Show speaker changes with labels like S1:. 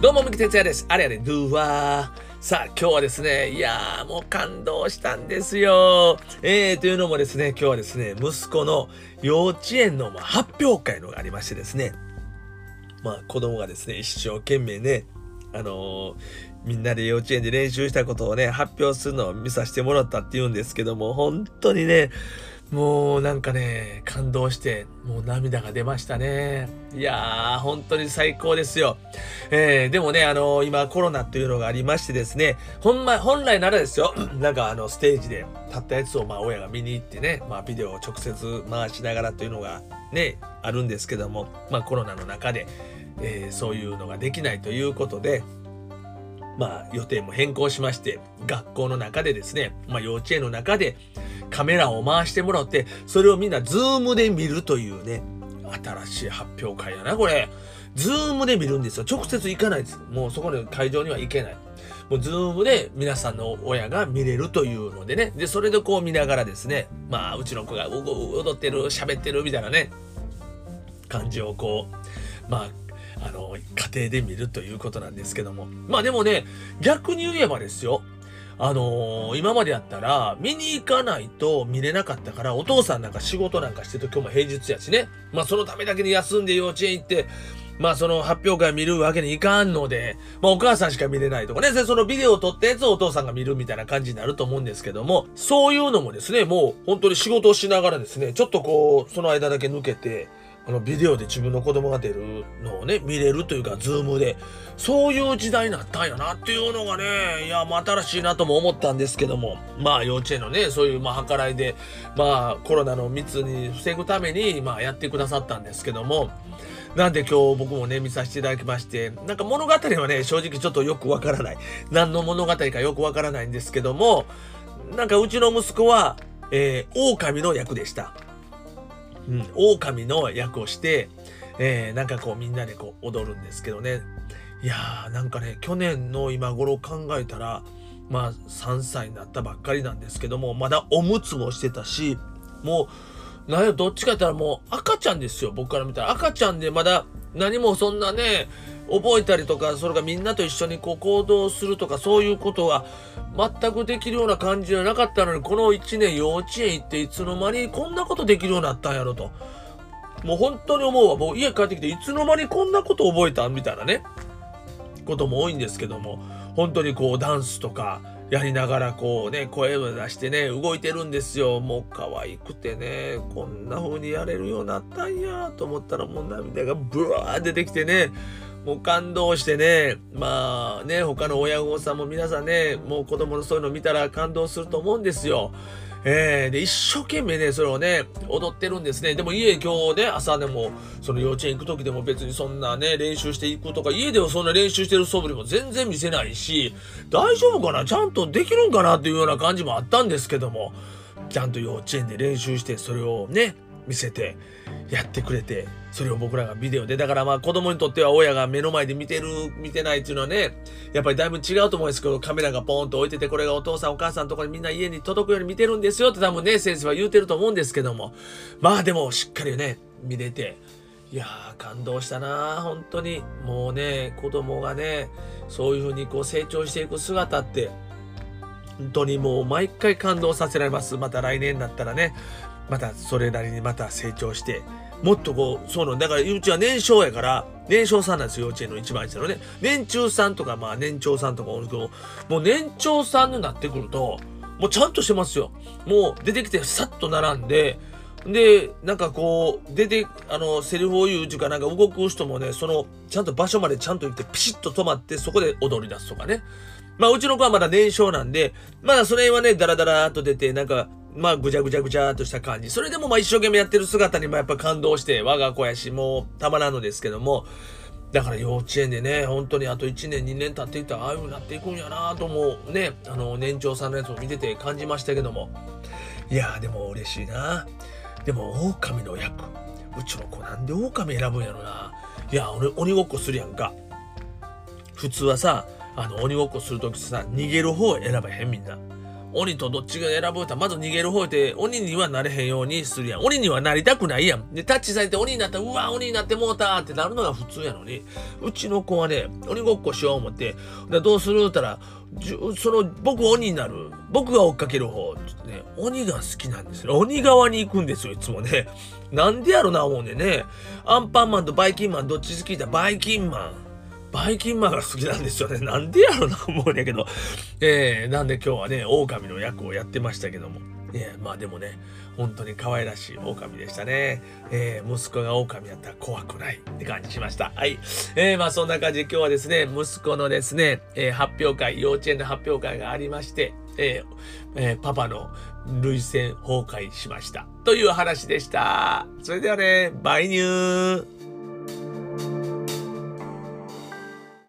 S1: どうも、三木哲也です。あれあれ、ドゥーワー。さあ、今日はですね、いやー、もう感動したんですよ。えー、というのもですね、今日はですね、息子の幼稚園の発表会のがありましてですね、まあ、子供がですね、一生懸命ね、あのーみんなで幼稚園で練習したことをね、発表するのを見させてもらったって言うんですけども、本当にね、もうなんかね、感動して、もう涙が出ましたね。いやー、本当に最高ですよ。えー、でもね、あのー今コロナっていうのがありましてですね、ほんま、本来ならですよ、なんかあの、ステージで立ったやつをまあ親が見に行ってね、まあビデオを直接回しながらというのがね、あるんですけども、まあコロナの中で、えーそういうのができないということで、まあ予定も変更しまして、学校の中でですね、まあ幼稚園の中でカメラを回してもらって、それをみんなズームで見るというね、新しい発表会やな、これ。ズームで見るんですよ。直接行かないです。もうそこの会場には行けない。もうズームで皆さんの親が見れるというのでね。で、それでこう見ながらですね、まあうちの子が踊ってる、喋ってるみたいなね、感じをこう、まあ、あの、家庭で見るということなんですけども。まあでもね、逆に言えばですよ。あのー今までやったら、見に行かないと見れなかったから、お父さんなんか仕事なんかしてると今日も平日やしね。まあそのためだけに休んで幼稚園行って、まあその発表会見るわけにいかんので、まあお母さんしか見れないとかね、そのビデオを撮ったやつをお父さんが見るみたいな感じになると思うんですけども、そういうのもですね、もう本当に仕事をしながらですね、ちょっとこう、その間だけ抜けて、あのビデオで自分の子供が出るのをね、見れるというか、ズームで、そういう時代になったんやなっていうのがね、いや、まあ新しいなとも思ったんですけども、まあ幼稚園のね、そういうまあ計らいで、まあコロナの密に防ぐために、まあやってくださったんですけども、なんで今日僕もね、見させていただきまして、なんか物語はね、正直ちょっとよくわからない。何の物語かよくわからないんですけども、なんかうちの息子は、えー、狼の役でした。うん、狼の役をして、えー、なんかこうみんなでこう踊るんですけどね。いやーなんかね、去年の今頃考えたら、まあ3歳になったばっかりなんですけども、まだおむつもしてたし、もう、なんや、どっちかやったらもう赤ちゃんですよ、僕から見たら。赤ちゃんでまだ何もそんなね、覚えたりとか、それからみんなと一緒にこう行動するとか、そういうことは全くできるような感じじゃなかったのに、この1年幼稚園行っていつの間にこんなことできるようになったんやろと。もう本当に思うわ。もう家帰ってきていつの間にこんなこと覚えたみたいなね。ことも多いんですけども、本当にこうダンスとかやりながらこうね、声を出してね、動いてるんですよ。もう可愛くてね、こんな風にやれるようになったんやと思ったらもう涙がブワー出てきてね、もう感動してね、まあね、他の親御さんも皆さんね、もう子供のそういうの見たら感動すると思うんですよ。えー、で、一生懸命ね、それをね、踊ってるんですね。でも家今日ね、朝でも、その幼稚園行く時でも別にそんなね、練習していくとか、家ではそんな練習してる素振りも全然見せないし、大丈夫かな？ちゃんとできるんかな？っていうような感じもあったんですけども、ちゃんと幼稚園で練習して、それをね、見せて、やってくれて、それを僕らがビデオで、だからまあ子供にとっては親が目の前で見てる、見てないっていうのはね、やっぱりだいぶ違うと思うんですけど、カメラがポーンと置いてて、これがお父さんお母さんのところにみんな家に届くように見てるんですよって多分ね、先生は言うてると思うんですけども、まあでもしっかりね、見れて、いやー感動したな本当に。もうね、子供がね、そういう風にこう成長していく姿って、本当にもう毎回感動させられます。また来年になったらね、またそれなりにまた成長して、もっとこう、そうの、だからうちは年少やから、年少さんなんですよ、幼稚園の一番下のね。年中さんとか、まあ年長さんとかおるけど、もう年長さんになってくると、もうちゃんとしてますよ。もう出てきてさっと並んで、で、なんかこう、出て、あの、セリフを言うっていうか、なんか動く人もね、その、ちゃんと場所までちゃんと行って、ピシッと止まって、そこで踊り出すとかね。まあ、うちの子はまだ年少なんで、まだそれはね、ダラダラーと出て、なんか、まあ、ぐちゃぐちゃぐちゃとした感じ。それでもまあ、一生懸命やってる姿にもやっぱ感動して、我が子やし、もう、たまらんのですけども、だから幼稚園でね、本当にあと1年、2年経っていったら、ああいう風になっていくんやなともね、あの、年長さんのやつを見てて感じましたけども。いやー、でも嬉しいな。でも、狼の役。うちの子なんで狼選ぶんやろな。いや、俺、鬼ごっこするやんか。普通はさ、あの、鬼ごっこするときさ、逃げる方を選ばへんみんな。鬼とどっちが選ぶってまず逃げる方って鬼にはなれへんようにするやん。鬼にはなりたくないやん。で、タッチされて鬼になったら、うわ、鬼になってもうたってなるのが普通やのに、うちの子はね、鬼ごっこしよう思って、でどうするったら、その、僕鬼になる。僕が追っかける方。ちょってね、鬼が好きなんですよ。鬼側に行くんですよ、いつもね。なんでやろな、思うねね。アンパンマンとバイキンマンどっち好きだ？バイキンマン。バイキンマンが好きなんですよね。なんでやろな思うんやけど。えー、なんで今日はね、狼の役をやってましたけども。えー、まあでもね、本当に可愛らしい狼でしたね。えー、息子が狼やったら怖くないって感じしました。はい。えー、まあそんな感じで今日はですね、息子のですね、えー、発表会、幼稚園の発表会がありまして、えーえ、パパの涙腺崩壊しました。という話でした。それではね、バイニュー